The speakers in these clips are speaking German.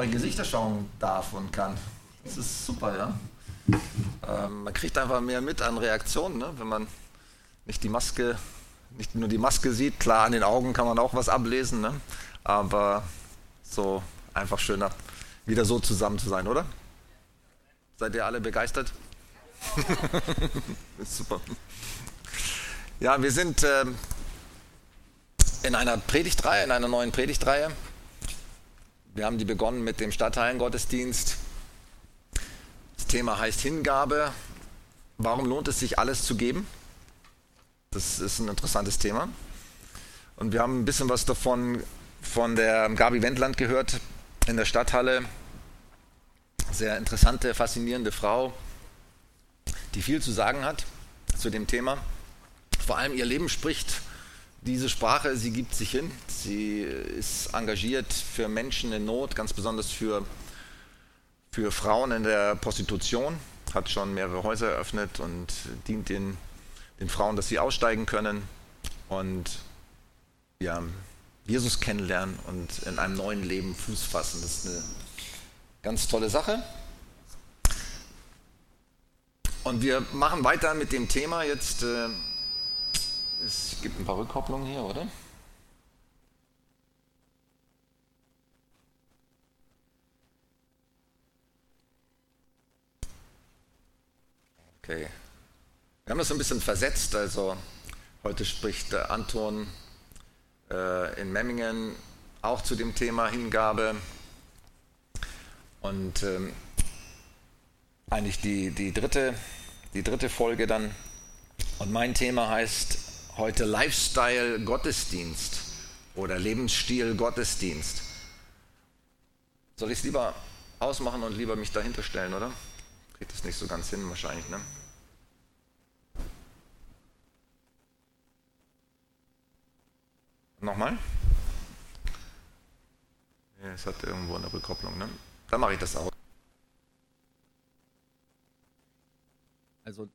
eure Gesichter schauen darf und kann. Das ist super, ja. Ähm, man kriegt einfach mehr mit an Reaktionen, ne? wenn man nicht die Maske, nicht nur die Maske sieht. Klar, an den Augen kann man auch was ablesen, ne? aber so einfach schöner, wieder so zusammen zu sein, oder? Seid ihr alle begeistert? super. Ja, wir sind äh, in einer Predigtreihe, in einer neuen Predigtreihe. Wir haben die begonnen mit dem Stadtteilengottesdienst. Das Thema heißt Hingabe. Warum lohnt es sich, alles zu geben? Das ist ein interessantes Thema. Und wir haben ein bisschen was davon von der Gabi Wendland gehört in der Stadthalle. Sehr interessante, faszinierende Frau, die viel zu sagen hat zu dem Thema. Vor allem ihr Leben spricht diese Sprache, sie gibt sich hin. Sie ist engagiert für Menschen in Not, ganz besonders für, für Frauen in der Prostitution, hat schon mehrere Häuser eröffnet und dient den, den Frauen, dass sie aussteigen können und ja, Jesus kennenlernen und in einem neuen Leben Fuß fassen. Das ist eine ganz tolle Sache. Und wir machen weiter mit dem Thema jetzt. Äh, es gibt ein paar Rückkopplungen hier, oder? Okay. Wir haben das ein bisschen versetzt. Also heute spricht Anton äh, in Memmingen auch zu dem Thema Hingabe. Und ähm, eigentlich die, die, dritte, die dritte Folge dann. Und mein Thema heißt heute Lifestyle Gottesdienst oder Lebensstil Gottesdienst. Soll ich es lieber ausmachen und lieber mich dahinter stellen, oder? Kriegt es nicht so ganz hin wahrscheinlich, ne? Nochmal? Es hat irgendwo eine Rückkopplung, ne? Dann mache ich das auch. Also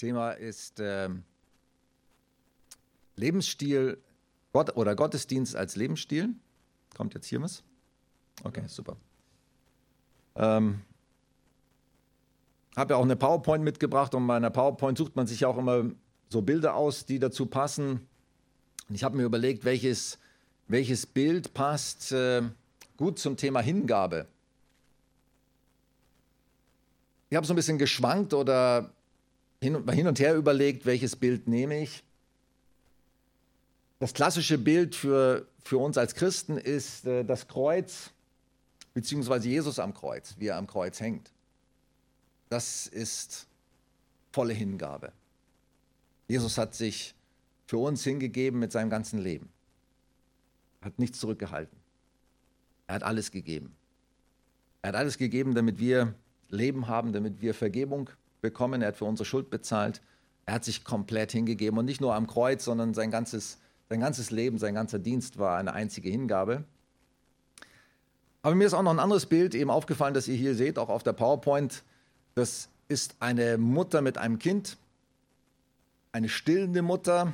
Thema ist äh, Lebensstil Gott, oder Gottesdienst als Lebensstil. Kommt jetzt hier was? Okay, super. Ähm, habe ja auch eine PowerPoint mitgebracht und bei einer PowerPoint sucht man sich auch immer so Bilder aus, die dazu passen. Ich habe mir überlegt, welches, welches Bild passt äh, gut zum Thema Hingabe. Ich habe so ein bisschen geschwankt oder hin und, her überlegt, welches Bild nehme ich. Das klassische Bild für, für uns als Christen ist äh, das Kreuz, beziehungsweise Jesus am Kreuz, wie er am Kreuz hängt. Das ist volle Hingabe. Jesus hat sich für uns hingegeben mit seinem ganzen Leben. Er hat nichts zurückgehalten. Er hat alles gegeben. Er hat alles gegeben, damit wir Leben haben, damit wir Vergebung bekommen, er hat für unsere Schuld bezahlt. Er hat sich komplett hingegeben und nicht nur am Kreuz, sondern sein ganzes, sein ganzes Leben, sein ganzer Dienst war eine einzige Hingabe. Aber mir ist auch noch ein anderes Bild eben aufgefallen, das ihr hier seht, auch auf der PowerPoint. Das ist eine Mutter mit einem Kind, eine stillende Mutter,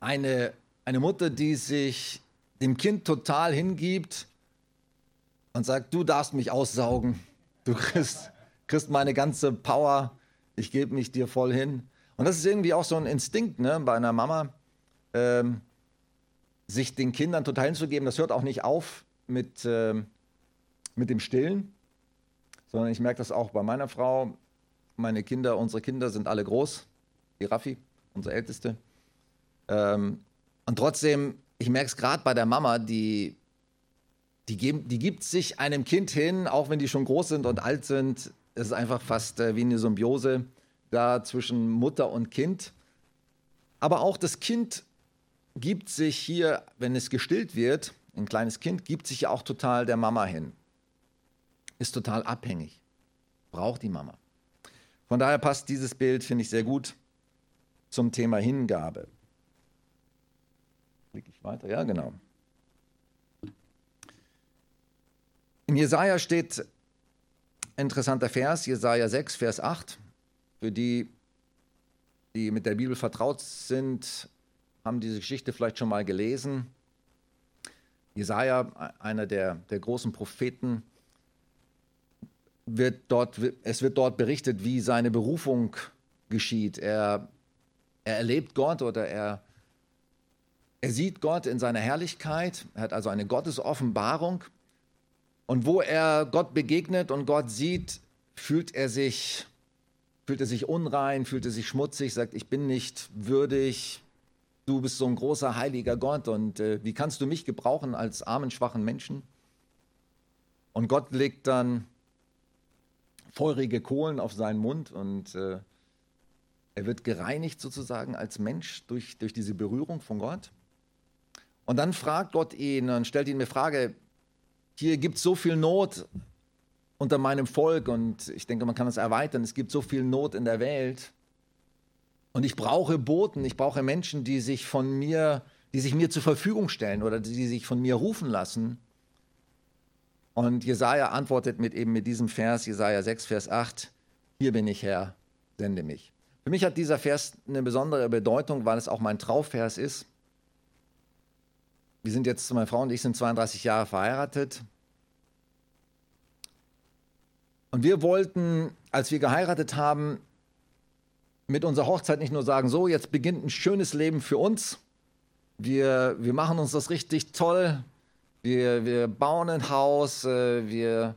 eine, eine Mutter, die sich dem Kind total hingibt und sagt, du darfst mich aussaugen, du kriegst, kriegst meine ganze Power, ich gebe mich dir voll hin. Und das ist irgendwie auch so ein Instinkt ne, bei einer Mama, ähm, sich den Kindern total hinzugeben. Das hört auch nicht auf mit, ähm, mit dem Stillen, sondern ich merke das auch bei meiner Frau. Meine Kinder, unsere Kinder sind alle groß. Die Raffi, unsere Älteste. Ähm, und trotzdem, ich merke es gerade bei der Mama, die, die, geben, die gibt sich einem Kind hin, auch wenn die schon groß sind und alt sind, es ist einfach fast äh, wie eine Symbiose da zwischen Mutter und Kind. Aber auch das Kind gibt sich hier, wenn es gestillt wird, ein kleines Kind, gibt sich ja auch total der Mama hin. Ist total abhängig. Braucht die Mama. Von daher passt dieses Bild, finde ich, sehr gut zum Thema Hingabe. Klicke ich weiter? Ja, genau. In Jesaja steht interessanter Vers, Jesaja 6, Vers 8, für die, die mit der Bibel vertraut sind, haben diese Geschichte vielleicht schon mal gelesen. Jesaja, einer der, der großen Propheten, wird dort, es wird dort berichtet, wie seine Berufung geschieht. Er, er erlebt Gott oder er, er sieht Gott in seiner Herrlichkeit. Er hat also eine Gottesoffenbarung. Und wo er Gott begegnet und Gott sieht, fühlt er sich, fühlt er sich unrein, fühlt er sich schmutzig, sagt, ich bin nicht würdig, du bist so ein großer heiliger Gott und äh, wie kannst du mich gebrauchen als armen, schwachen Menschen? Und Gott legt dann feurige Kohlen auf seinen Mund und äh, er wird gereinigt sozusagen als Mensch durch, durch diese Berührung von Gott. Und dann fragt Gott ihn und stellt ihn eine Frage, hier gibt es so viel Not unter meinem Volk und ich denke, man kann das erweitern, es gibt so viel Not in der Welt. Und ich brauche Boten, ich brauche Menschen, die sich von mir, die sich mir zur Verfügung stellen oder die sich von mir rufen lassen. Und Jesaja antwortet mit eben mit diesem Vers, Jesaja 6, Vers 8, hier bin ich Herr, sende mich. Für mich hat dieser Vers eine besondere Bedeutung, weil es auch mein Trauvers ist. Wir sind jetzt, meine Frau und ich sind 32 Jahre verheiratet. Und wir wollten, als wir geheiratet haben, mit unserer Hochzeit nicht nur sagen, so, jetzt beginnt ein schönes Leben für uns. Wir, wir machen uns das richtig toll. Wir, wir bauen ein Haus, äh, wir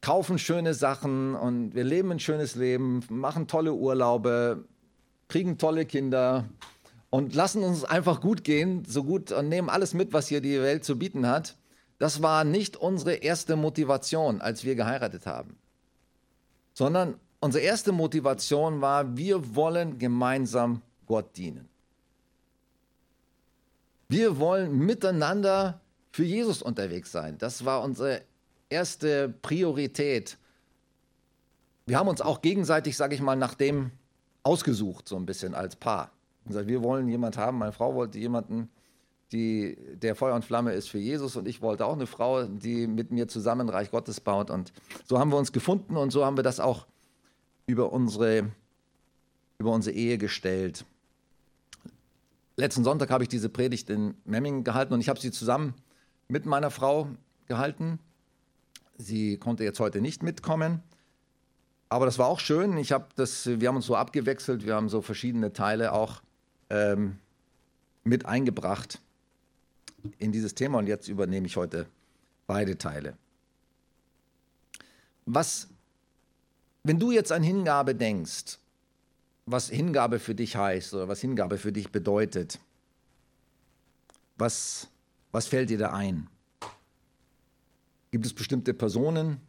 kaufen schöne Sachen und wir leben ein schönes Leben, machen tolle Urlaube, kriegen tolle Kinder und lassen uns einfach gut gehen, so gut und nehmen alles mit, was hier die Welt zu bieten hat. Das war nicht unsere erste Motivation, als wir geheiratet haben, sondern unsere erste Motivation war, wir wollen gemeinsam Gott dienen. Wir wollen miteinander für Jesus unterwegs sein. Das war unsere erste Priorität. Wir haben uns auch gegenseitig, sage ich mal, nach dem ausgesucht, so ein bisschen als Paar. Wir wollen jemanden haben, meine Frau wollte jemanden, die, der Feuer und Flamme ist für Jesus und ich wollte auch eine Frau, die mit mir zusammen Reich Gottes baut. Und so haben wir uns gefunden und so haben wir das auch über unsere, über unsere Ehe gestellt. Letzten Sonntag habe ich diese Predigt in Memmingen gehalten und ich habe sie zusammen mit meiner Frau gehalten. Sie konnte jetzt heute nicht mitkommen. Aber das war auch schön. Ich hab das, wir haben uns so abgewechselt. Wir haben so verschiedene Teile auch ähm, mit eingebracht in dieses Thema. Und jetzt übernehme ich heute beide Teile. Was, wenn du jetzt an Hingabe denkst, was Hingabe für dich heißt oder was Hingabe für dich bedeutet, was was fällt dir da ein? Gibt es bestimmte Personen,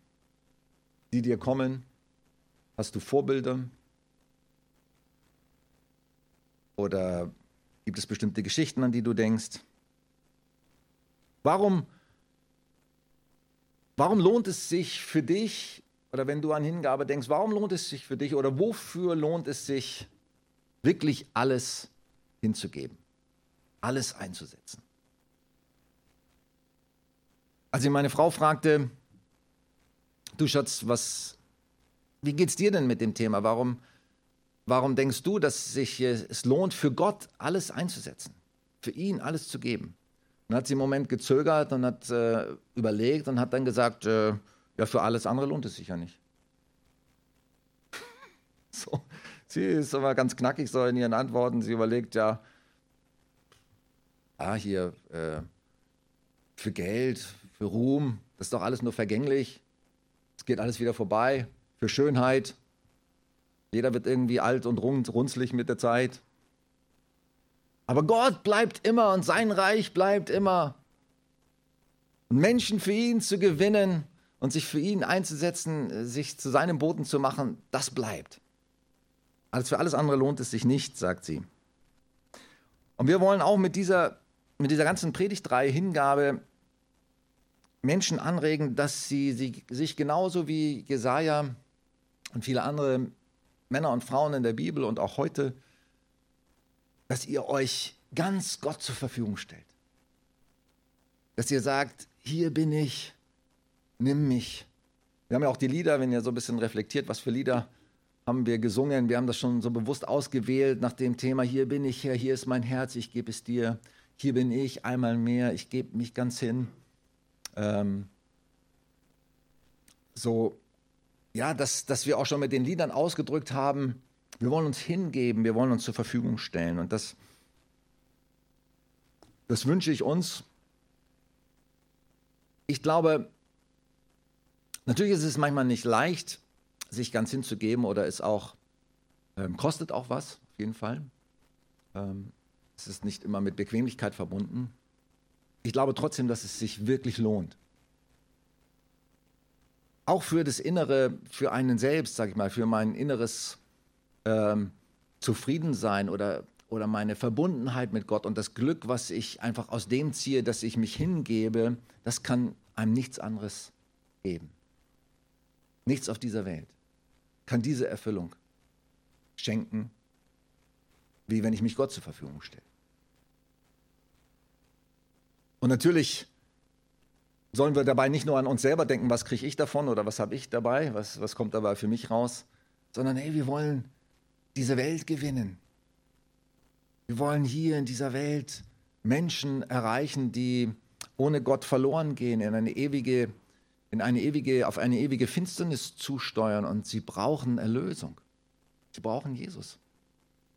die dir kommen? Hast du Vorbilder? Oder gibt es bestimmte Geschichten, an die du denkst? Warum, warum lohnt es sich für dich, oder wenn du an Hingabe denkst, warum lohnt es sich für dich oder wofür lohnt es sich, wirklich alles hinzugeben, alles einzusetzen? Als ich meine Frau fragte, du Schatz, was, wie geht's dir denn mit dem Thema? Warum, warum denkst du, dass sich es lohnt, für Gott alles einzusetzen, für ihn alles zu geben? Dann hat sie einen Moment gezögert und hat äh, überlegt und hat dann gesagt, äh, ja, für alles andere lohnt es sich ja nicht. so, sie ist aber ganz knackig so in ihren Antworten. Sie überlegt ja, ah, hier, äh, für Geld, für Ruhm, das ist doch alles nur vergänglich. Es geht alles wieder vorbei. Für Schönheit. Jeder wird irgendwie alt und runzlig mit der Zeit. Aber Gott bleibt immer und sein Reich bleibt immer. Und Menschen für ihn zu gewinnen und sich für ihn einzusetzen, sich zu seinem Boten zu machen, das bleibt. Als für alles andere lohnt es sich nicht, sagt sie. Und wir wollen auch mit dieser, mit dieser ganzen Predigtreihe Hingabe Menschen anregen, dass sie sich genauso wie Jesaja und viele andere Männer und Frauen in der Bibel und auch heute, dass ihr euch ganz Gott zur Verfügung stellt. Dass ihr sagt, hier bin ich, nimm mich. Wir haben ja auch die Lieder, wenn ihr so ein bisschen reflektiert, was für Lieder haben wir gesungen, wir haben das schon so bewusst ausgewählt nach dem Thema, hier bin ich Herr, hier ist mein Herz, ich gebe es dir, hier bin ich einmal mehr, ich gebe mich ganz hin. Ähm, so, ja, dass, dass wir auch schon mit den Liedern ausgedrückt haben, wir wollen uns hingeben, wir wollen uns zur Verfügung stellen. Und das, das wünsche ich uns. Ich glaube, natürlich ist es manchmal nicht leicht, sich ganz hinzugeben oder es auch ähm, kostet auch was, auf jeden Fall. Ähm, es ist nicht immer mit Bequemlichkeit verbunden. Ich glaube trotzdem, dass es sich wirklich lohnt. Auch für das Innere, für einen selbst, sage ich mal, für mein inneres ähm, Zufriedensein oder, oder meine Verbundenheit mit Gott und das Glück, was ich einfach aus dem ziehe, dass ich mich hingebe, das kann einem nichts anderes geben. Nichts auf dieser Welt kann diese Erfüllung schenken, wie wenn ich mich Gott zur Verfügung stelle. Und natürlich sollen wir dabei nicht nur an uns selber denken, was kriege ich davon oder was habe ich dabei, was, was kommt dabei für mich raus, sondern hey, wir wollen diese Welt gewinnen. Wir wollen hier in dieser Welt Menschen erreichen, die ohne Gott verloren gehen, in eine ewige in eine ewige, auf eine ewige Finsternis zusteuern und sie brauchen Erlösung. Sie brauchen Jesus.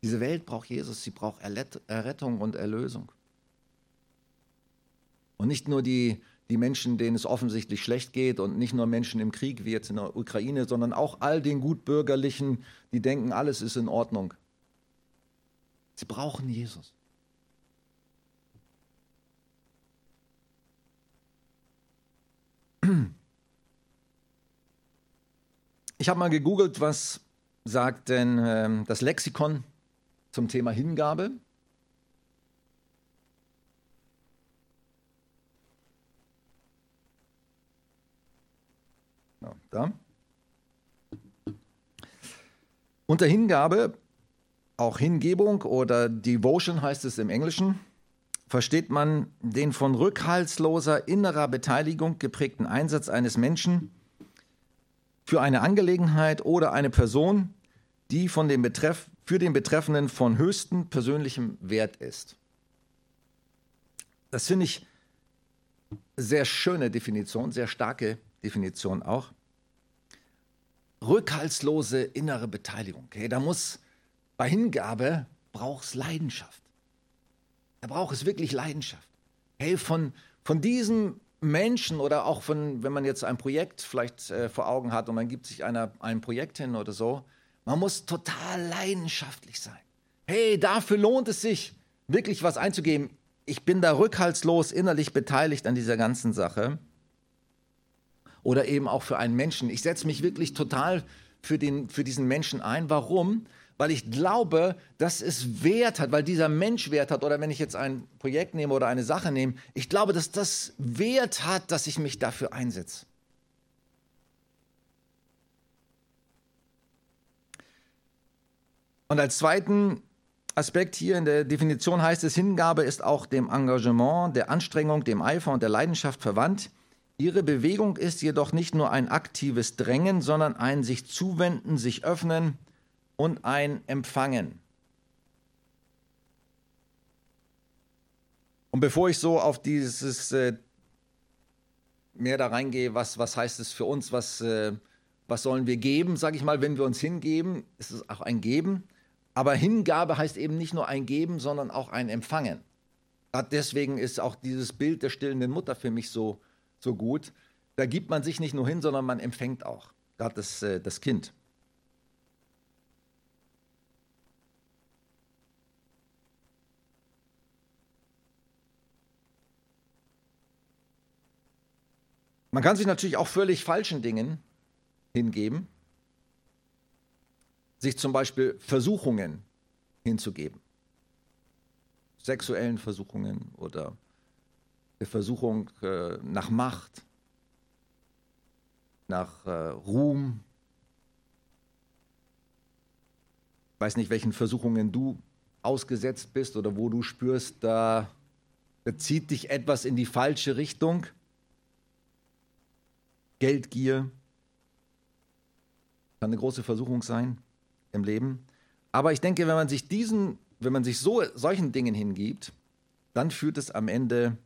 Diese Welt braucht Jesus, sie braucht Errettung und Erlösung. Und nicht nur die, die Menschen, denen es offensichtlich schlecht geht und nicht nur Menschen im Krieg wie jetzt in der Ukraine, sondern auch all den Gutbürgerlichen, die denken, alles ist in Ordnung. Sie brauchen Jesus. Ich habe mal gegoogelt, was sagt denn ähm, das Lexikon zum Thema Hingabe. Ja, da. Unter Hingabe, auch Hingebung oder Devotion heißt es im Englischen, versteht man den von rückhaltsloser innerer Beteiligung geprägten Einsatz eines Menschen für eine Angelegenheit oder eine Person, die von dem Betreff, für den Betreffenden von höchstem persönlichem Wert ist. Das finde ich sehr schöne Definition, sehr starke Definition auch. Rückhaltslose innere Beteiligung. Okay? Da muss bei Hingabe braucht es Leidenschaft. Da braucht es wirklich Leidenschaft. Hey, von, von diesem Menschen oder auch von, wenn man jetzt ein Projekt vielleicht äh, vor Augen hat und man gibt sich einer, ein Projekt hin oder so, man muss total leidenschaftlich sein. Hey, dafür lohnt es sich, wirklich was einzugeben. Ich bin da rückhaltslos innerlich beteiligt an dieser ganzen Sache. Oder eben auch für einen Menschen. Ich setze mich wirklich total für, den, für diesen Menschen ein. Warum? weil ich glaube, dass es Wert hat, weil dieser Mensch Wert hat. Oder wenn ich jetzt ein Projekt nehme oder eine Sache nehme, ich glaube, dass das Wert hat, dass ich mich dafür einsetze. Und als zweiten Aspekt hier in der Definition heißt es, Hingabe ist auch dem Engagement, der Anstrengung, dem Eifer und der Leidenschaft verwandt. Ihre Bewegung ist jedoch nicht nur ein aktives Drängen, sondern ein sich zuwenden, sich öffnen, und ein Empfangen. Und bevor ich so auf dieses äh, mehr da reingehe, was, was heißt es für uns, was, äh, was sollen wir geben, sage ich mal, wenn wir uns hingeben, ist es auch ein Geben. Aber Hingabe heißt eben nicht nur ein Geben, sondern auch ein Empfangen. Deswegen ist auch dieses Bild der stillenden Mutter für mich so, so gut. Da gibt man sich nicht nur hin, sondern man empfängt auch, gerade das, äh, das Kind. Man kann sich natürlich auch völlig falschen Dingen hingeben, sich zum Beispiel Versuchungen hinzugeben, sexuellen Versuchungen oder der Versuchung äh, nach Macht, nach äh, Ruhm. Ich weiß nicht, welchen Versuchungen du ausgesetzt bist oder wo du spürst, da, da zieht dich etwas in die falsche Richtung. Geldgier kann eine große Versuchung sein. im Leben. Aber ich denke, wenn man sich diesen, wenn man sich so solchen Dingen hingibt, dann führt es am Ende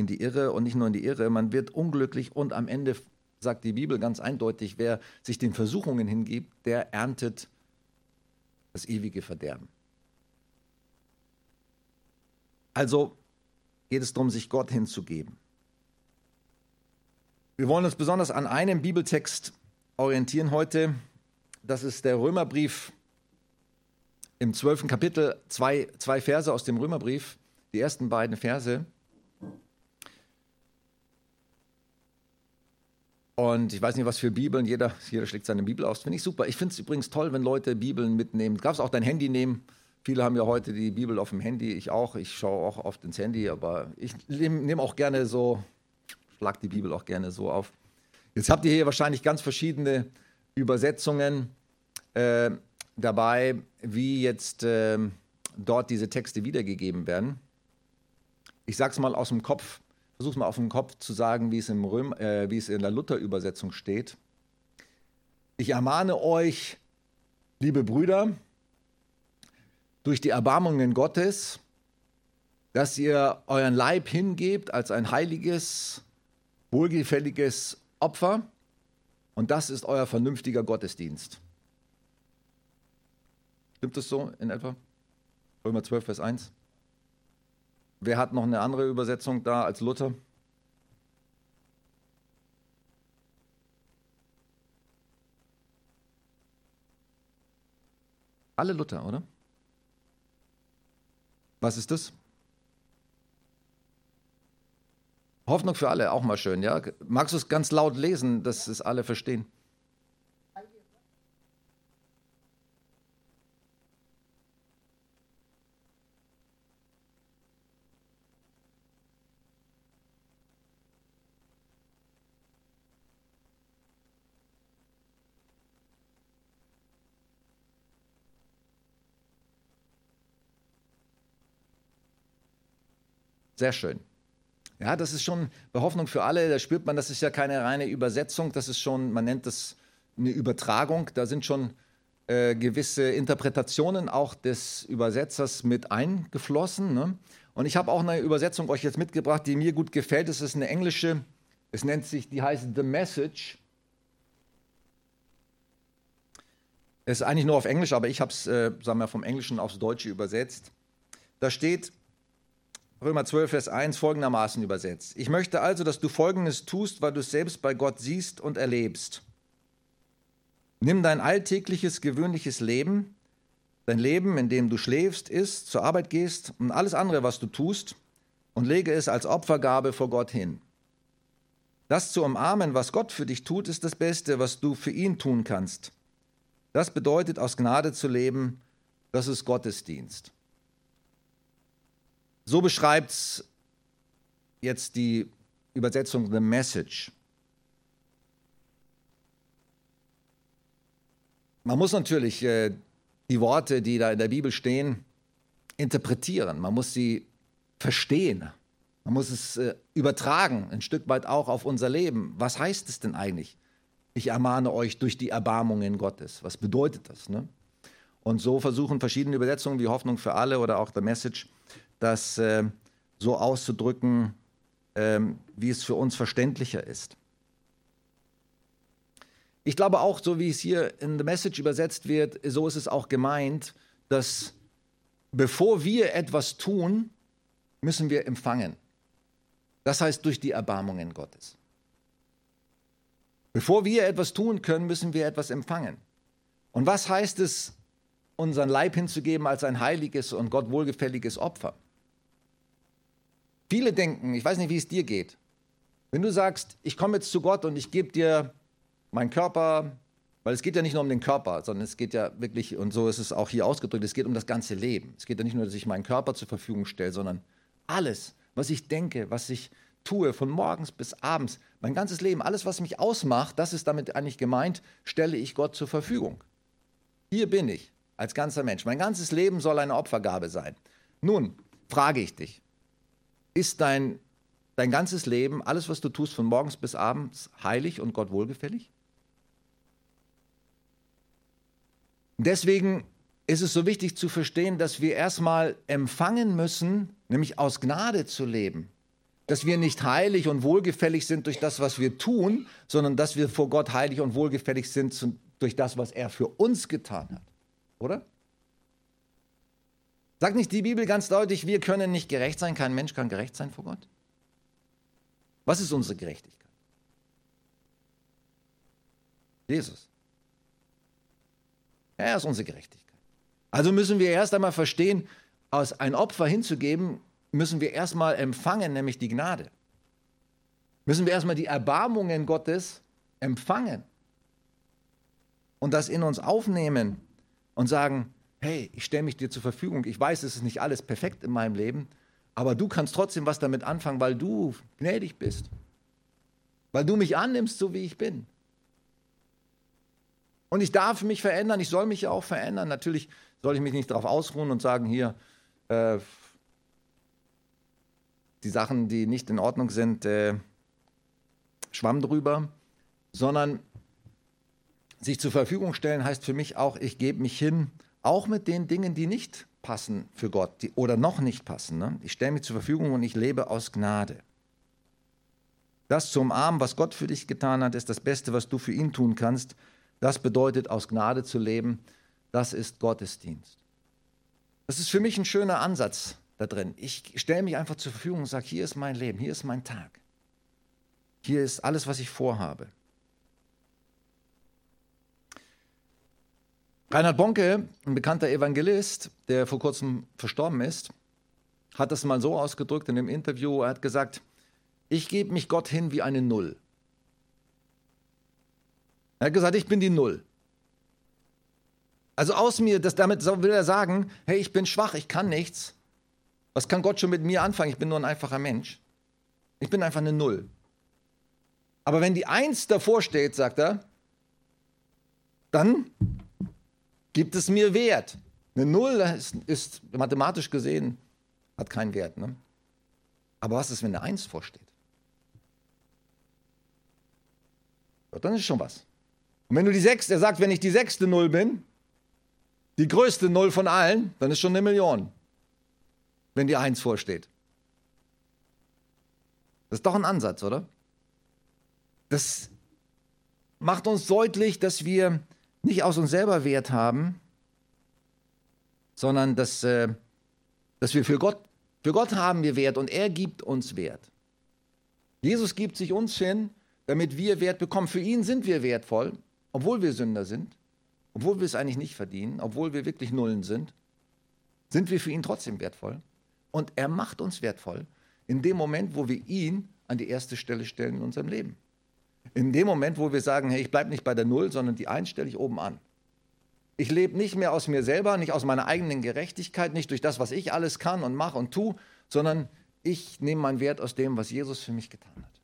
in die Irre und nicht nur in die Irre, man wird unglücklich und am Ende sagt die Bibel ganz eindeutig, wer sich den Versuchungen hingibt, der erntet das ewige Verderben. Also geht es darum, sich Gott hinzugeben. Wir wollen uns besonders an einem Bibeltext orientieren heute. Das ist der Römerbrief im zwölften Kapitel, zwei, zwei Verse aus dem Römerbrief, die ersten beiden Verse. Und ich weiß nicht, was für Bibeln, jeder, jeder schlägt seine Bibel aus. Finde ich super. Ich finde es übrigens toll, wenn Leute Bibeln mitnehmen. Du darfst auch dein Handy nehmen. Viele haben ja heute die Bibel auf dem Handy. Ich auch. Ich schaue auch oft ins Handy, aber ich nehme nehm auch gerne so, schlag die Bibel auch gerne so auf. Jetzt habt ihr hier wahrscheinlich ganz verschiedene Übersetzungen äh, dabei, wie jetzt äh, dort diese Texte wiedergegeben werden. Ich sage es mal aus dem Kopf, versuche es mal auf dem Kopf zu sagen, wie es, im Röm, äh, wie es in der Luther-Übersetzung steht. Ich ermahne euch, liebe Brüder, durch die Erbarmungen Gottes, dass ihr euren Leib hingebt als ein heiliges, wohlgefälliges Opfer und das ist euer vernünftiger Gottesdienst. Stimmt das so in etwa? Römer 12, Vers 1. Wer hat noch eine andere Übersetzung da als Luther? Alle Luther, oder? Was ist das? Hoffnung für alle, auch mal schön, ja? Magst du es ganz laut lesen, dass es alle verstehen? Sehr schön. Ja, das ist schon eine Hoffnung für alle. Da spürt man, das ist ja keine reine Übersetzung, das ist schon, man nennt das eine Übertragung. Da sind schon äh, gewisse Interpretationen auch des Übersetzers mit eingeflossen. Ne? Und ich habe auch eine Übersetzung euch jetzt mitgebracht, die mir gut gefällt. Es ist eine englische, es nennt sich, die heißt The Message. Es ist eigentlich nur auf Englisch, aber ich habe es, äh, sagen wir, vom Englischen aufs Deutsche übersetzt. Da steht, Römer 12, Vers 1 folgendermaßen übersetzt. Ich möchte also, dass du Folgendes tust, weil du es selbst bei Gott siehst und erlebst. Nimm dein alltägliches, gewöhnliches Leben, dein Leben, in dem du schläfst, isst, zur Arbeit gehst und alles andere, was du tust, und lege es als Opfergabe vor Gott hin. Das zu umarmen, was Gott für dich tut, ist das Beste, was du für ihn tun kannst. Das bedeutet, aus Gnade zu leben, das ist Gottesdienst. So beschreibt es jetzt die Übersetzung The Message. Man muss natürlich äh, die Worte, die da in der Bibel stehen, interpretieren. Man muss sie verstehen. Man muss es äh, übertragen, ein Stück weit auch auf unser Leben. Was heißt es denn eigentlich? Ich ermahne euch durch die Erbarmungen Gottes. Was bedeutet das? Ne? Und so versuchen verschiedene Übersetzungen wie Hoffnung für alle oder auch The Message das äh, so auszudrücken, äh, wie es für uns verständlicher ist. Ich glaube auch, so wie es hier in The Message übersetzt wird, so ist es auch gemeint, dass bevor wir etwas tun, müssen wir empfangen. Das heißt durch die Erbarmungen Gottes. Bevor wir etwas tun können, müssen wir etwas empfangen. Und was heißt es, unseren Leib hinzugeben als ein heiliges und Gott wohlgefälliges Opfer? Viele denken, ich weiß nicht, wie es dir geht, wenn du sagst, ich komme jetzt zu Gott und ich gebe dir meinen Körper, weil es geht ja nicht nur um den Körper, sondern es geht ja wirklich, und so ist es auch hier ausgedrückt, es geht um das ganze Leben. Es geht ja nicht nur, dass ich meinen Körper zur Verfügung stelle, sondern alles, was ich denke, was ich tue, von morgens bis abends, mein ganzes Leben, alles, was mich ausmacht, das ist damit eigentlich gemeint, stelle ich Gott zur Verfügung. Hier bin ich als ganzer Mensch. Mein ganzes Leben soll eine Opfergabe sein. Nun frage ich dich, ist dein, dein ganzes Leben, alles, was du tust, von morgens bis abends, heilig und Gott wohlgefällig? Deswegen ist es so wichtig zu verstehen, dass wir erstmal empfangen müssen, nämlich aus Gnade zu leben. Dass wir nicht heilig und wohlgefällig sind durch das, was wir tun, sondern dass wir vor Gott heilig und wohlgefällig sind durch das, was er für uns getan hat. Oder? Sagt nicht die Bibel ganz deutlich, wir können nicht gerecht sein, kein Mensch kann gerecht sein vor Gott? Was ist unsere Gerechtigkeit? Jesus. Er ist unsere Gerechtigkeit. Also müssen wir erst einmal verstehen, aus ein Opfer hinzugeben, müssen wir erstmal empfangen, nämlich die Gnade. Müssen wir erstmal die Erbarmungen Gottes empfangen und das in uns aufnehmen und sagen, hey, ich stelle mich dir zur Verfügung. Ich weiß, es ist nicht alles perfekt in meinem Leben, aber du kannst trotzdem was damit anfangen, weil du gnädig bist. Weil du mich annimmst, so wie ich bin. Und ich darf mich verändern, ich soll mich ja auch verändern. Natürlich soll ich mich nicht darauf ausruhen und sagen, hier, äh, die Sachen, die nicht in Ordnung sind, äh, schwamm drüber, sondern sich zur Verfügung stellen heißt für mich auch, ich gebe mich hin, auch mit den Dingen, die nicht passen für Gott die, oder noch nicht passen. Ne? Ich stelle mich zur Verfügung und ich lebe aus Gnade. Das zu umarmen, was Gott für dich getan hat, ist das Beste, was du für ihn tun kannst. Das bedeutet, aus Gnade zu leben. Das ist Gottesdienst. Das ist für mich ein schöner Ansatz da drin. Ich stelle mich einfach zur Verfügung und sage, hier ist mein Leben, hier ist mein Tag. Hier ist alles, was ich vorhabe. Reinhard Bonke, ein bekannter Evangelist, der vor kurzem verstorben ist, hat das mal so ausgedrückt in dem Interview. Er hat gesagt, ich gebe mich Gott hin wie eine Null. Er hat gesagt, ich bin die Null. Also aus mir, das, damit will er sagen, hey, ich bin schwach, ich kann nichts. Was kann Gott schon mit mir anfangen? Ich bin nur ein einfacher Mensch. Ich bin einfach eine Null. Aber wenn die Eins davor steht, sagt er, dann gibt es mir Wert. Eine Null ist, ist mathematisch gesehen, hat keinen Wert. Ne? Aber was ist, wenn eine Eins vorsteht? Ja, dann ist schon was. Und wenn du die sechste, er sagt, wenn ich die sechste Null bin, die größte Null von allen, dann ist schon eine Million, wenn die Eins vorsteht. Das ist doch ein Ansatz, oder? Das macht uns deutlich, dass wir nicht aus uns selber Wert haben, sondern dass, äh, dass wir für Gott, für Gott haben wir Wert und er gibt uns Wert. Jesus gibt sich uns hin, damit wir Wert bekommen. Für ihn sind wir wertvoll obwohl wir Sünder sind, obwohl wir es eigentlich nicht verdienen, obwohl wir wirklich Nullen sind, sind wir für ihn trotzdem wertvoll. Und er macht uns wertvoll in dem Moment, wo wir ihn an die erste Stelle stellen in unserem Leben. In dem Moment, wo wir sagen, hey, ich bleibe nicht bei der Null, sondern die Eins stelle ich oben an. Ich lebe nicht mehr aus mir selber, nicht aus meiner eigenen Gerechtigkeit, nicht durch das, was ich alles kann und mache und tue, sondern ich nehme meinen Wert aus dem, was Jesus für mich getan hat.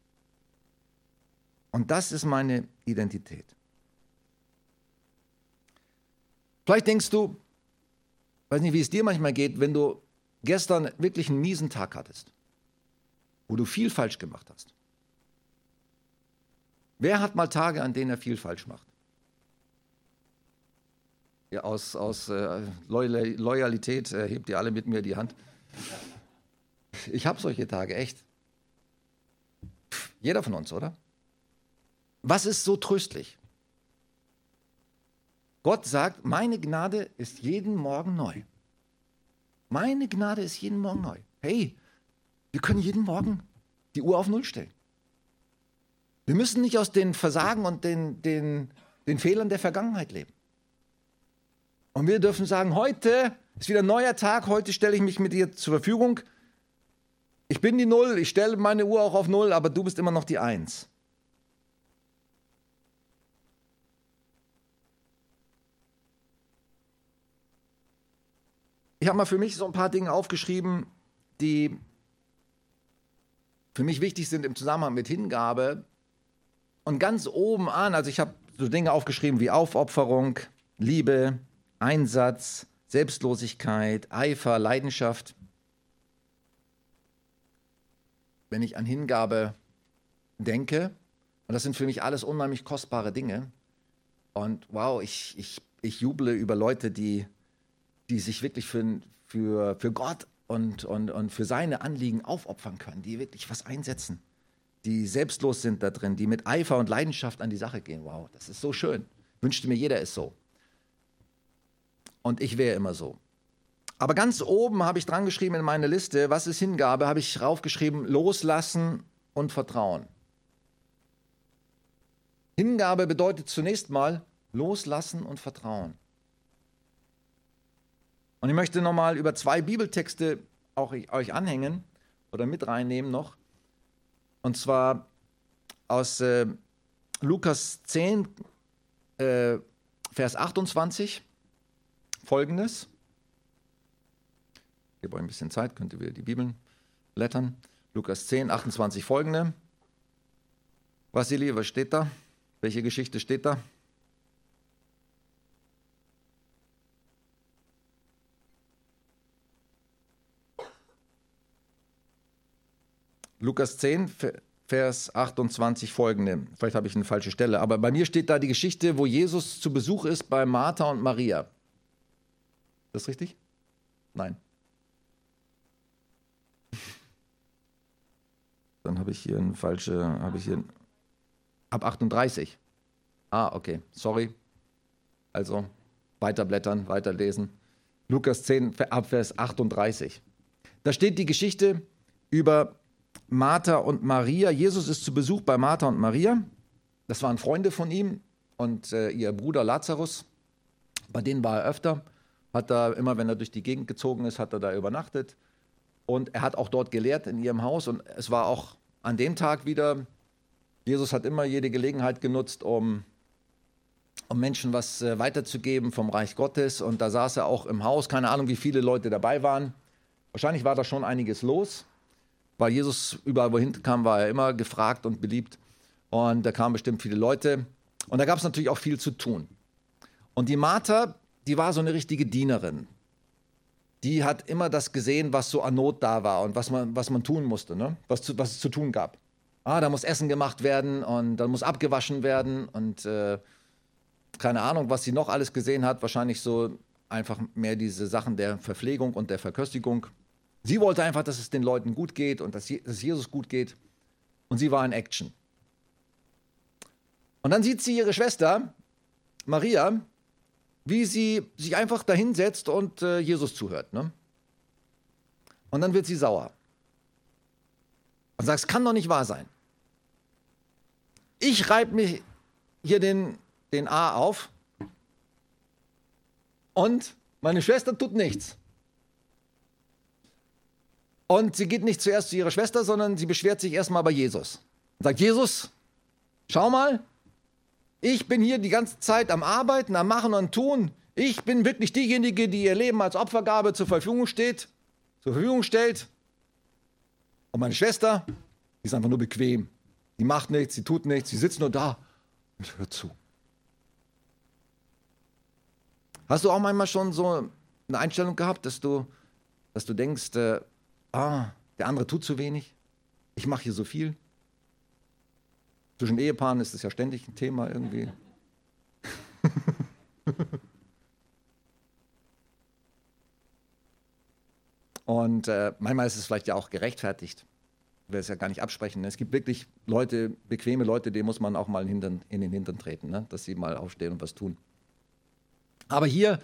Und das ist meine Identität. Vielleicht denkst du, weiß nicht, wie es dir manchmal geht, wenn du gestern wirklich einen miesen Tag hattest, wo du viel falsch gemacht hast. Wer hat mal Tage, an denen er viel falsch macht? Ja, aus aus äh, Loyalität äh, hebt ihr alle mit mir die Hand. Ich habe solche Tage, echt. Jeder von uns, oder? Was ist so tröstlich? Gott sagt, meine Gnade ist jeden Morgen neu. Meine Gnade ist jeden Morgen neu. Hey, wir können jeden Morgen die Uhr auf Null stellen. Wir müssen nicht aus den Versagen und den, den, den Fehlern der Vergangenheit leben. Und wir dürfen sagen, heute ist wieder ein neuer Tag, heute stelle ich mich mit dir zur Verfügung. Ich bin die Null, ich stelle meine Uhr auch auf Null, aber du bist immer noch die Eins. Ich habe mal für mich so ein paar Dinge aufgeschrieben, die für mich wichtig sind im Zusammenhang mit Hingabe. Und ganz oben an, also ich habe so Dinge aufgeschrieben wie Aufopferung, Liebe, Einsatz, Selbstlosigkeit, Eifer, Leidenschaft. Wenn ich an Hingabe denke, und das sind für mich alles unheimlich kostbare Dinge, Und wow, ich, ich, ich juble über Leute, die, die sich wirklich für, für, für Gott und, und, und für seine Anliegen aufopfern können, die wirklich was einsetzen, die selbstlos sind da drin, die mit Eifer und Leidenschaft an die Sache gehen. Wow, das ist so schön. Wünschte mir, jeder ist so. Und ich wäre immer so. Aber ganz oben habe ich dran geschrieben in meine Liste, was ist Hingabe, habe ich raufgeschrieben, loslassen und Vertrauen. Hingabe bedeutet zunächst mal loslassen und Vertrauen. Und ich möchte nochmal über zwei Bibeltexte auch euch anhängen oder mit reinnehmen noch. Und zwar aus äh, Lukas 10, äh, Vers 28, folgendes. Ich gebe euch ein bisschen Zeit, könnt ihr wieder die Bibeln blättern. Lukas 10, 28 folgende. Vasili, was steht da? Welche Geschichte steht da? Lukas 10, Vers 28 folgende. Vielleicht habe ich eine falsche Stelle, aber bei mir steht da die Geschichte, wo Jesus zu Besuch ist bei Martha und Maria. Ist das richtig? Nein. Dann habe ich hier eine falsche, habe ich hier ab 38. Ah, okay, sorry. Also weiterblättern, weiterlesen. Lukas 10, ab Vers 38. Da steht die Geschichte über Martha und Maria. Jesus ist zu Besuch bei Martha und Maria. Das waren Freunde von ihm und äh, ihr Bruder Lazarus. Bei denen war er öfter. Hat da immer, wenn er durch die Gegend gezogen ist, hat er da übernachtet. Und er hat auch dort gelehrt in ihrem Haus. Und es war auch an dem Tag wieder, Jesus hat immer jede Gelegenheit genutzt, um, um Menschen was äh, weiterzugeben vom Reich Gottes. Und da saß er auch im Haus. Keine Ahnung, wie viele Leute dabei waren. Wahrscheinlich war da schon einiges los weil Jesus überall, wohin kam, war er immer gefragt und beliebt. Und da kamen bestimmt viele Leute. Und da gab es natürlich auch viel zu tun. Und die Martha, die war so eine richtige Dienerin. Die hat immer das gesehen, was so an Not da war und was man, was man tun musste, ne? was, zu, was es zu tun gab. Ah, da muss Essen gemacht werden und dann muss abgewaschen werden und äh, keine Ahnung, was sie noch alles gesehen hat. Wahrscheinlich so einfach mehr diese Sachen der Verpflegung und der Verköstigung. Sie wollte einfach, dass es den Leuten gut geht und dass es Jesus gut geht. Und sie war in Action. Und dann sieht sie ihre Schwester, Maria, wie sie sich einfach dahinsetzt und äh, Jesus zuhört. Ne? Und dann wird sie sauer. Und sagt, es kann doch nicht wahr sein. Ich reibe mir hier den, den A auf und meine Schwester tut nichts. Und sie geht nicht zuerst zu ihrer Schwester, sondern sie beschwert sich erstmal bei Jesus. Und sagt, Jesus, schau mal, ich bin hier die ganze Zeit am Arbeiten, am Machen und Tun. Ich bin wirklich diejenige, die ihr Leben als Opfergabe zur Verfügung steht, zur Verfügung stellt. Und meine Schwester, die ist einfach nur bequem. Die macht nichts, sie tut nichts, sie sitzt nur da und hört zu. Hast du auch manchmal schon so eine Einstellung gehabt, dass du, dass du denkst, äh, ah, der andere tut zu wenig, ich mache hier so viel. Zwischen Ehepaaren ist es ja ständig ein Thema irgendwie. Und äh, manchmal ist es vielleicht ja auch gerechtfertigt. Ich will es ja gar nicht absprechen. Ne? Es gibt wirklich Leute, bequeme Leute, denen muss man auch mal in, Hintern, in den Hintern treten, ne? dass sie mal aufstehen und was tun. Aber hier,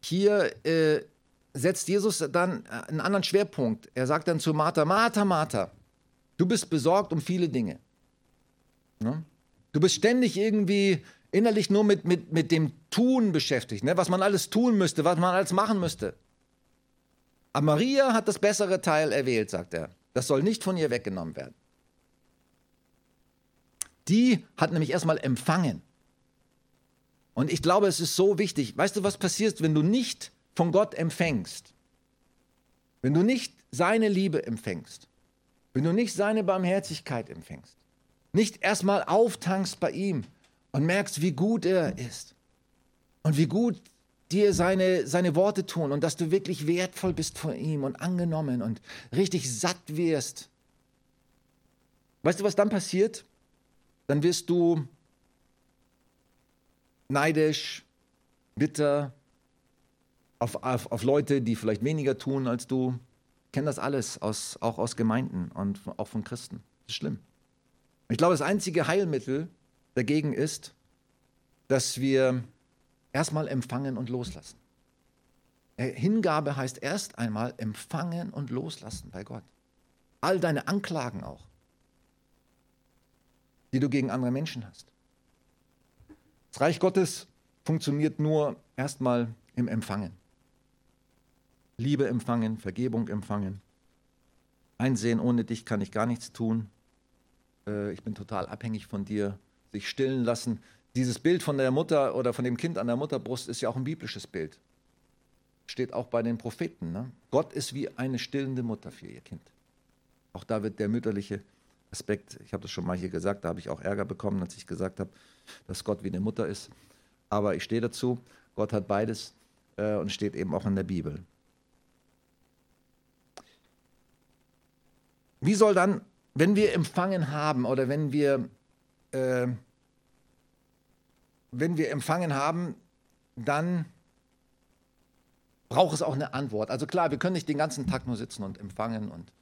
hier äh, setzt Jesus dann äh, einen anderen Schwerpunkt. Er sagt dann zu Martha, Martha, Martha, du bist besorgt um viele Dinge. Ne? Du bist ständig irgendwie innerlich nur mit, mit, mit dem Tun beschäftigt, ne? was man alles tun müsste, was man alles machen müsste. Aber Maria hat das bessere Teil erwählt, sagt er. Das soll nicht von ihr weggenommen werden. Die hat nämlich erstmal empfangen. Und ich glaube, es ist so wichtig. Weißt du, was passiert, wenn du nicht von Gott empfängst, wenn du nicht seine Liebe empfängst, wenn du nicht seine Barmherzigkeit empfängst, nicht erstmal auftankst bei ihm und merkst, wie gut er ist und wie gut dir seine, seine Worte tun und dass du wirklich wertvoll bist von ihm und angenommen und richtig satt wirst. Weißt du, was dann passiert? Dann wirst du neidisch, bitter auf, auf, auf Leute, die vielleicht weniger tun als du. Ich kenne das alles, aus, auch aus Gemeinden und auch von Christen. Das ist schlimm. Ich glaube, das einzige Heilmittel dagegen ist, dass wir erstmal empfangen und loslassen. Äh, Hingabe heißt erst einmal empfangen und loslassen bei Gott. All deine Anklagen auch, die du gegen andere Menschen hast. Das Reich Gottes funktioniert nur erstmal im Empfangen. Liebe empfangen, Vergebung empfangen. Einsehen, ohne dich kann ich gar nichts tun. Äh, ich bin total abhängig von dir. Sich stillen lassen. Dieses Bild von der Mutter oder von dem Kind an der Mutterbrust ist ja auch ein biblisches Bild. Steht auch bei den Propheten. Ne? Gott ist wie eine stillende Mutter für ihr Kind. Auch da wird der mütterliche Aspekt, ich habe das schon mal hier gesagt, da habe ich auch Ärger bekommen, als ich gesagt habe, dass Gott wie eine Mutter ist. Aber ich stehe dazu, Gott hat beides äh, und steht eben auch in der Bibel. Wie soll dann, wenn wir empfangen haben oder wenn wir, äh, wenn wir empfangen haben, dann braucht es auch eine Antwort. Also klar, wir können nicht den ganzen Tag nur sitzen und empfangen und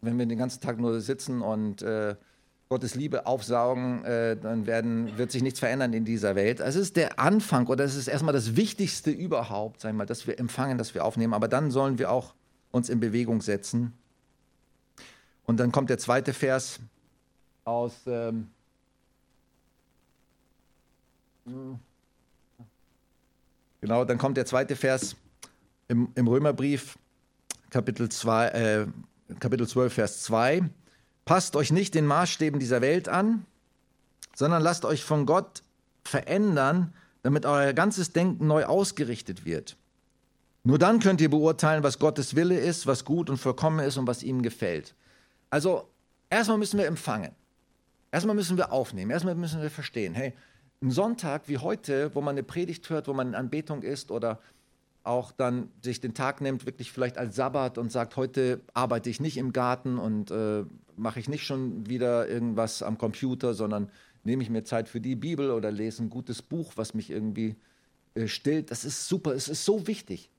wenn wir den ganzen Tag nur sitzen und äh, Gottes Liebe aufsaugen, äh, dann werden, wird sich nichts verändern in dieser Welt. Es ist der Anfang oder es ist erstmal das Wichtigste überhaupt, wir mal, dass wir empfangen, dass wir aufnehmen. Aber dann sollen wir auch uns in Bewegung setzen. Und dann kommt der zweite Vers aus. Ähm, genau, dann kommt der zweite Vers im, im Römerbrief, Kapitel, 2, äh, Kapitel 12, Vers 2. Passt euch nicht den Maßstäben dieser Welt an, sondern lasst euch von Gott verändern, damit euer ganzes Denken neu ausgerichtet wird. Nur dann könnt ihr beurteilen, was Gottes Wille ist, was gut und vollkommen ist und was ihm gefällt. Also, erstmal müssen wir empfangen. Erstmal müssen wir aufnehmen. Erstmal müssen wir verstehen, hey, ein Sonntag wie heute, wo man eine Predigt hört, wo man in Anbetung ist oder auch dann sich den Tag nimmt, wirklich vielleicht als Sabbat und sagt, heute arbeite ich nicht im Garten und äh, mache ich nicht schon wieder irgendwas am Computer, sondern nehme ich mir Zeit für die Bibel oder lese ein gutes Buch, was mich irgendwie äh, stillt. Das ist super, es ist so wichtig,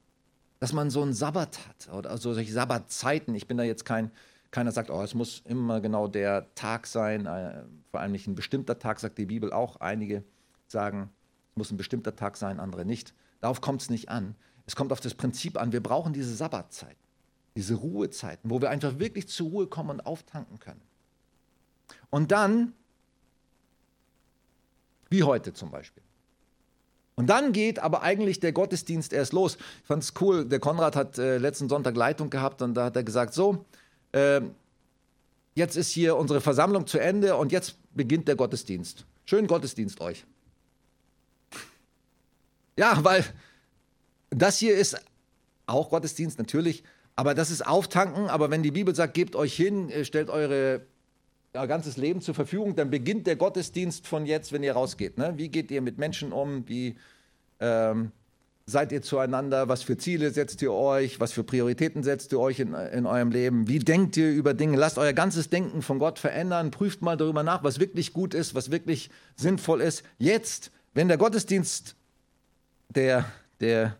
dass man so einen Sabbat hat oder also solche Sabbatzeiten. Ich bin da jetzt kein, keiner sagt, oh, es muss immer genau der Tag sein, äh, vor allem nicht ein bestimmter Tag, sagt die Bibel auch. Einige sagen, es muss ein bestimmter Tag sein, andere nicht. Darauf kommt es nicht an. Es kommt auf das Prinzip an, wir brauchen diese Sabbatzeiten, diese Ruhezeiten, wo wir einfach wirklich zur Ruhe kommen und auftanken können. Und dann, wie heute zum Beispiel. Und dann geht aber eigentlich der Gottesdienst erst los. Ich fand es cool, der Konrad hat äh, letzten Sonntag Leitung gehabt und da hat er gesagt, so, äh, jetzt ist hier unsere Versammlung zu Ende und jetzt beginnt der Gottesdienst. Schönen Gottesdienst euch. Ja, weil das hier ist auch Gottesdienst, natürlich, aber das ist Auftanken. Aber wenn die Bibel sagt, gebt euch hin, äh, stellt eure euer ganzes Leben zur Verfügung, dann beginnt der Gottesdienst von jetzt, wenn ihr rausgeht. Ne? Wie geht ihr mit Menschen um? Wie ähm, seid ihr zueinander? Was für Ziele setzt ihr euch? Was für Prioritäten setzt ihr euch in, in eurem Leben? Wie denkt ihr über Dinge? Lasst euer ganzes Denken von Gott verändern. Prüft mal darüber nach, was wirklich gut ist, was wirklich sinnvoll ist. Jetzt, wenn der Gottesdienst, der, der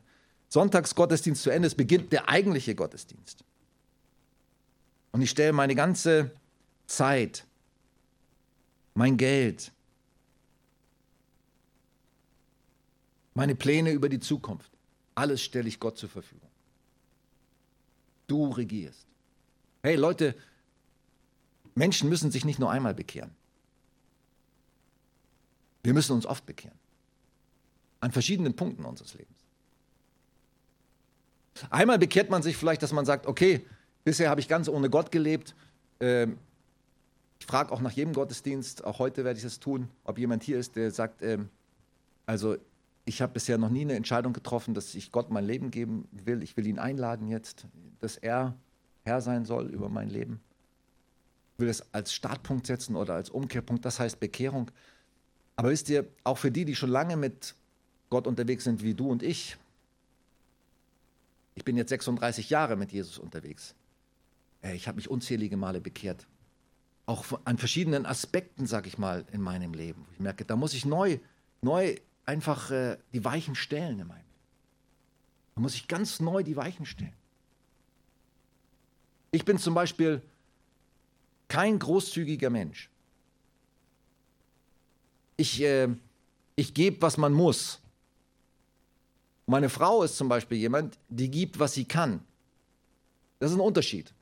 Sonntagsgottesdienst zu Ende ist, beginnt der eigentliche Gottesdienst. Und ich stelle meine ganze Zeit, mein Geld, meine Pläne über die Zukunft, alles stelle ich Gott zur Verfügung. Du regierst. Hey Leute, Menschen müssen sich nicht nur einmal bekehren. Wir müssen uns oft bekehren. An verschiedenen Punkten unseres Lebens. Einmal bekehrt man sich vielleicht, dass man sagt, okay, bisher habe ich ganz ohne Gott gelebt. Ähm, ich frage auch nach jedem Gottesdienst, auch heute werde ich das tun, ob jemand hier ist, der sagt, ähm, also ich habe bisher noch nie eine Entscheidung getroffen, dass ich Gott mein Leben geben will. Ich will ihn einladen jetzt, dass er Herr sein soll über mein Leben. Ich will es als Startpunkt setzen oder als Umkehrpunkt, das heißt Bekehrung. Aber wisst ihr, auch für die, die schon lange mit Gott unterwegs sind wie du und ich, ich bin jetzt 36 Jahre mit Jesus unterwegs. Ich habe mich unzählige Male bekehrt. Auch an verschiedenen Aspekten, sage ich mal, in meinem Leben. Ich merke, da muss ich neu neu einfach äh, die Weichen stellen in meinem. Da muss ich ganz neu die Weichen stellen. Ich bin zum Beispiel kein großzügiger Mensch. Ich, äh, ich gebe, was man muss. Meine Frau ist zum Beispiel jemand, die gibt, was sie kann. Das ist ein Unterschied.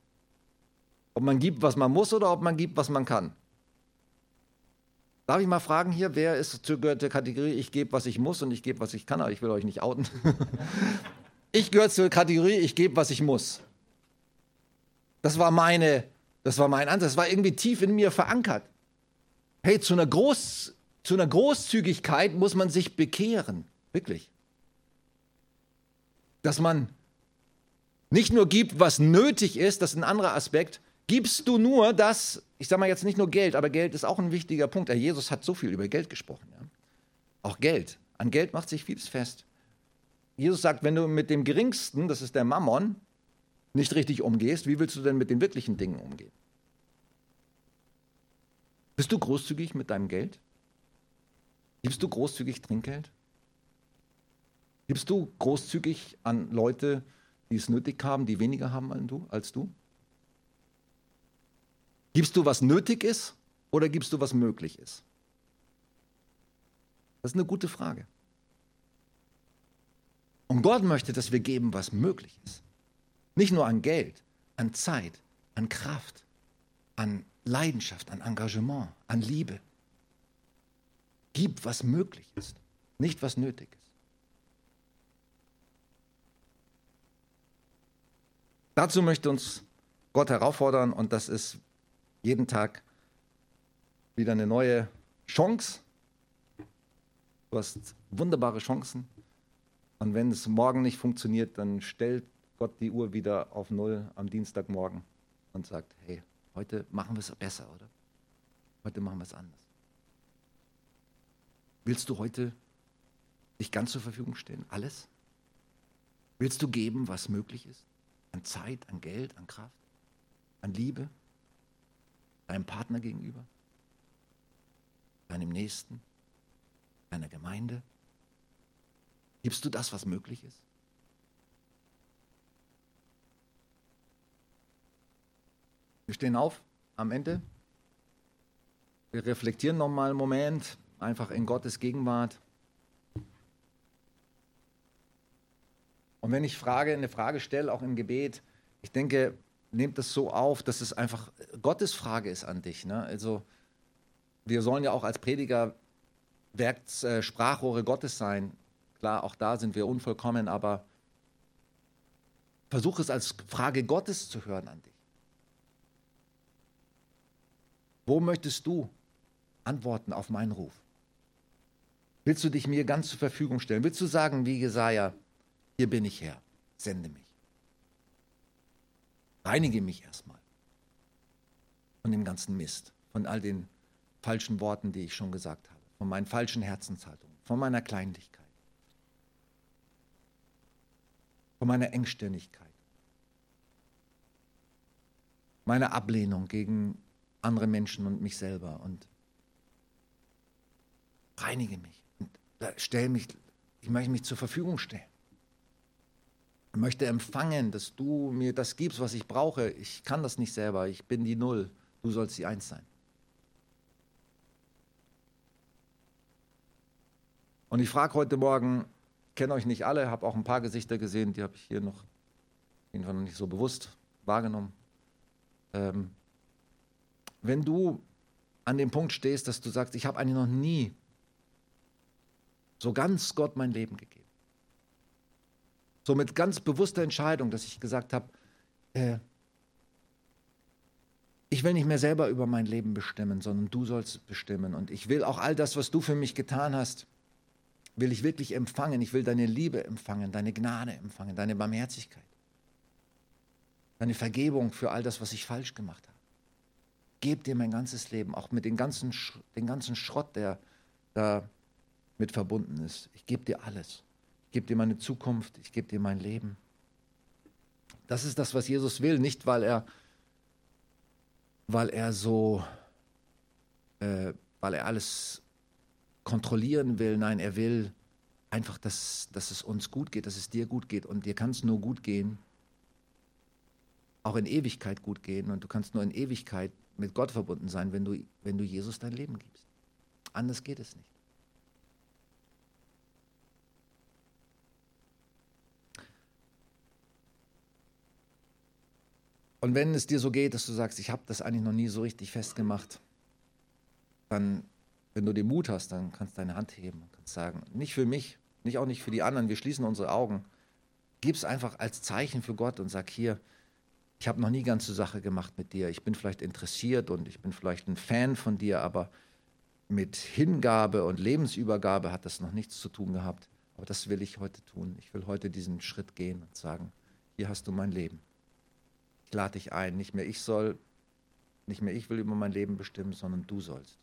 Ob man gibt, was man muss oder ob man gibt, was man kann. Darf ich mal fragen hier, wer ist zur Kategorie, ich gebe, was ich muss und ich gebe, was ich kann, aber ich will euch nicht outen. ich gehöre zur Kategorie, ich gebe, was ich muss. Das war meine, das war mein Ansatz, das war irgendwie tief in mir verankert. Hey, zu einer, Groß, zu einer Großzügigkeit muss man sich bekehren. Wirklich. Dass man nicht nur gibt, was nötig ist, das ist ein anderer Aspekt, gibst du nur das, ich sage mal jetzt nicht nur Geld, aber Geld ist auch ein wichtiger Punkt. Jesus hat so viel über Geld gesprochen. Ja? Auch Geld. An Geld macht sich vieles fest. Jesus sagt, wenn du mit dem Geringsten, das ist der Mammon, nicht richtig umgehst, wie willst du denn mit den wirklichen Dingen umgehen? Bist du großzügig mit deinem Geld? Gibst du großzügig Trinkgeld? Gibst du großzügig an Leute, die es nötig haben, die weniger haben als du? Gibst du, was nötig ist oder gibst du, was möglich ist? Das ist eine gute Frage. Und Gott möchte, dass wir geben, was möglich ist. Nicht nur an Geld, an Zeit, an Kraft, an Leidenschaft, an Engagement, an Liebe. Gib, was möglich ist, nicht was nötig ist. Dazu möchte uns Gott herausfordern und das ist jeden Tag wieder eine neue Chance. Du hast wunderbare Chancen. Und wenn es morgen nicht funktioniert, dann stellt Gott die Uhr wieder auf Null am Dienstagmorgen und sagt, hey, heute machen wir es besser, oder? Heute machen wir es anders. Willst du heute dich ganz zur Verfügung stellen? Alles? Willst du geben, was möglich ist? An Zeit, an Geld, an Kraft, an Liebe? Deinem Partner gegenüber, deinem Nächsten, deiner Gemeinde? Gibst du das, was möglich ist? Wir stehen auf am Ende. Wir reflektieren nochmal einen Moment, einfach in Gottes Gegenwart. Und wenn ich Frage, eine Frage stelle, auch im Gebet, ich denke, nehmt das so auf, dass es einfach Gottes Frage ist an dich. Ne? Also wir sollen ja auch als Prediger Werks, äh, Sprachrohre Gottes sein. Klar, auch da sind wir unvollkommen, aber versuch es als Frage Gottes zu hören an dich. Wo möchtest du antworten auf meinen Ruf? Willst du dich mir ganz zur Verfügung stellen? Willst du sagen, wie Jesaja, hier bin ich Herr, sende mich? Reinige mich erstmal von dem ganzen Mist, von all den falschen Worten, die ich schon gesagt habe, von meinen falschen Herzenshaltungen, von meiner Kleinlichkeit, von meiner Engstirnigkeit, meiner Ablehnung gegen andere Menschen und mich selber und reinige mich und stell mich, ich möchte mich zur Verfügung stellen möchte empfangen, dass du mir das gibst, was ich brauche. Ich kann das nicht selber. Ich bin die Null. Du sollst die Eins sein. Und ich frage heute Morgen, kenne euch nicht alle, habe auch ein paar Gesichter gesehen, die habe ich hier noch jedenfalls noch nicht so bewusst wahrgenommen. Ähm, wenn du an dem Punkt stehst, dass du sagst, ich habe eigentlich noch nie so ganz Gott mein Leben gegeben so mit ganz bewusster Entscheidung, dass ich gesagt habe, äh, ich will nicht mehr selber über mein Leben bestimmen, sondern du sollst bestimmen. Und ich will auch all das, was du für mich getan hast, will ich wirklich empfangen. Ich will deine Liebe empfangen, deine Gnade empfangen, deine Barmherzigkeit, deine Vergebung für all das, was ich falsch gemacht habe. Geb dir mein ganzes Leben, auch mit dem ganzen, den ganzen Schrott, der da mit verbunden ist. Ich gebe dir alles. Ich gebe dir meine Zukunft, ich gebe dir mein Leben. Das ist das, was Jesus will, nicht weil er, weil er so, äh, weil er alles kontrollieren will. Nein, er will einfach, dass, dass es uns gut geht, dass es dir gut geht. Und dir kann es nur gut gehen, auch in Ewigkeit gut gehen. Und du kannst nur in Ewigkeit mit Gott verbunden sein, wenn du, wenn du Jesus dein Leben gibst. Anders geht es nicht. Und wenn es dir so geht, dass du sagst, ich habe das eigentlich noch nie so richtig festgemacht, dann, wenn du den Mut hast, dann kannst du deine Hand heben und kannst sagen, nicht für mich, nicht auch nicht für die anderen, wir schließen unsere Augen. Gib es einfach als Zeichen für Gott und sag hier, ich habe noch nie ganze Sache gemacht mit dir. Ich bin vielleicht interessiert und ich bin vielleicht ein Fan von dir, aber mit Hingabe und Lebensübergabe hat das noch nichts zu tun gehabt. Aber das will ich heute tun. Ich will heute diesen Schritt gehen und sagen, hier hast du mein Leben. Ich lade dich ein. Nicht mehr ich soll, nicht mehr ich will über mein Leben bestimmen, sondern du sollst.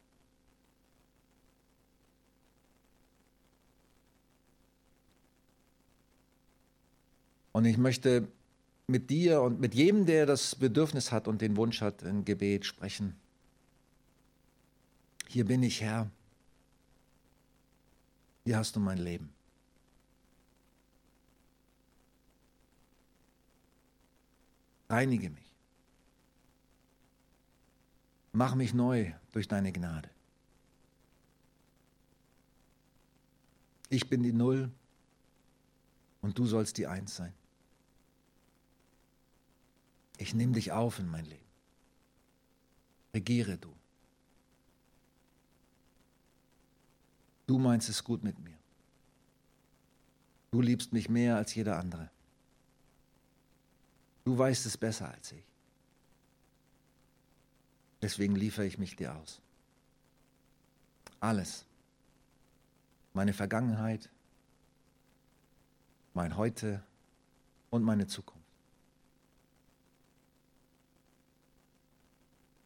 Und ich möchte mit dir und mit jedem, der das Bedürfnis hat und den Wunsch hat, ein Gebet sprechen. Hier bin ich, Herr. Hier hast du mein Leben. Reinige mich. Mach mich neu durch deine Gnade. Ich bin die Null und du sollst die Eins sein. Ich nehme dich auf in mein Leben. Regiere du. Du meinst es gut mit mir. Du liebst mich mehr als jeder andere. Du weißt es besser als ich. Deswegen liefere ich mich dir aus. Alles. Meine Vergangenheit, mein Heute und meine Zukunft.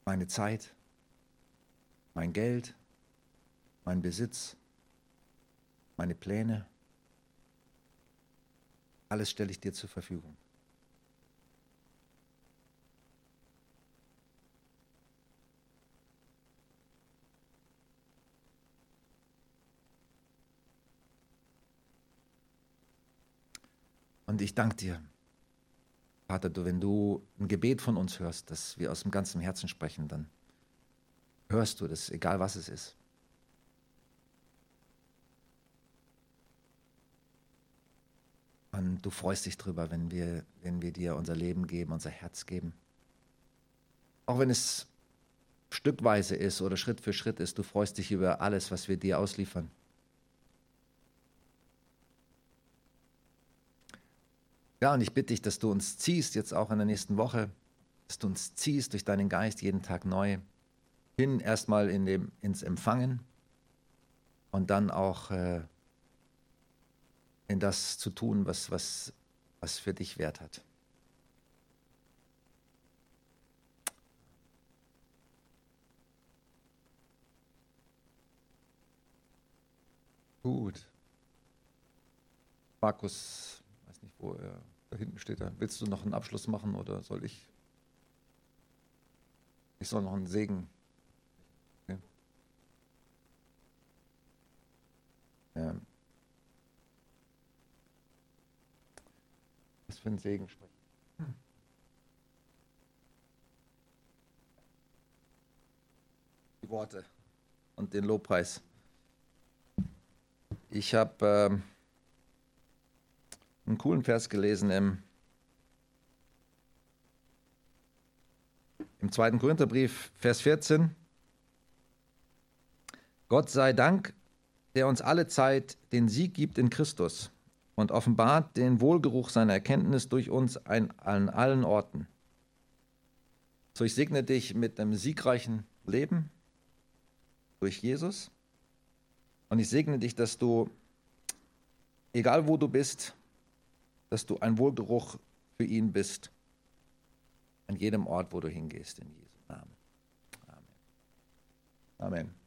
Meine Zeit, mein Geld, mein Besitz, meine Pläne, alles stelle ich dir zur Verfügung. Und ich danke dir, Vater, du, wenn du ein Gebet von uns hörst, dass wir aus dem ganzen Herzen sprechen, dann hörst du das, egal was es ist. Und du freust dich drüber, wenn wir, wenn wir dir unser Leben geben, unser Herz geben. Auch wenn es stückweise ist oder Schritt für Schritt ist, du freust dich über alles, was wir dir ausliefern. Ja, und ich bitte dich, dass du uns ziehst, jetzt auch in der nächsten Woche, dass du uns ziehst durch deinen Geist jeden Tag neu, hin erstmal in dem, ins Empfangen und dann auch äh, in das zu tun, was, was, was für dich Wert hat. Gut. Markus, weiß nicht, wo er da hinten steht er. Willst du noch einen Abschluss machen oder soll ich? Ich soll noch einen Segen. Okay. Ja. Was für ein Segen sprechen? Die Worte und den Lobpreis. Ich habe. Ähm, einen coolen Vers gelesen im, im zweiten Korintherbrief, Vers 14. Gott sei Dank, der uns alle Zeit den Sieg gibt in Christus und offenbart den Wohlgeruch seiner Erkenntnis durch uns an allen Orten. So, ich segne dich mit einem siegreichen Leben durch Jesus. Und ich segne dich, dass du, egal wo du bist, dass du ein Wohlgeruch für ihn bist. An jedem Ort, wo du hingehst, in Jesu Namen. Amen. Amen.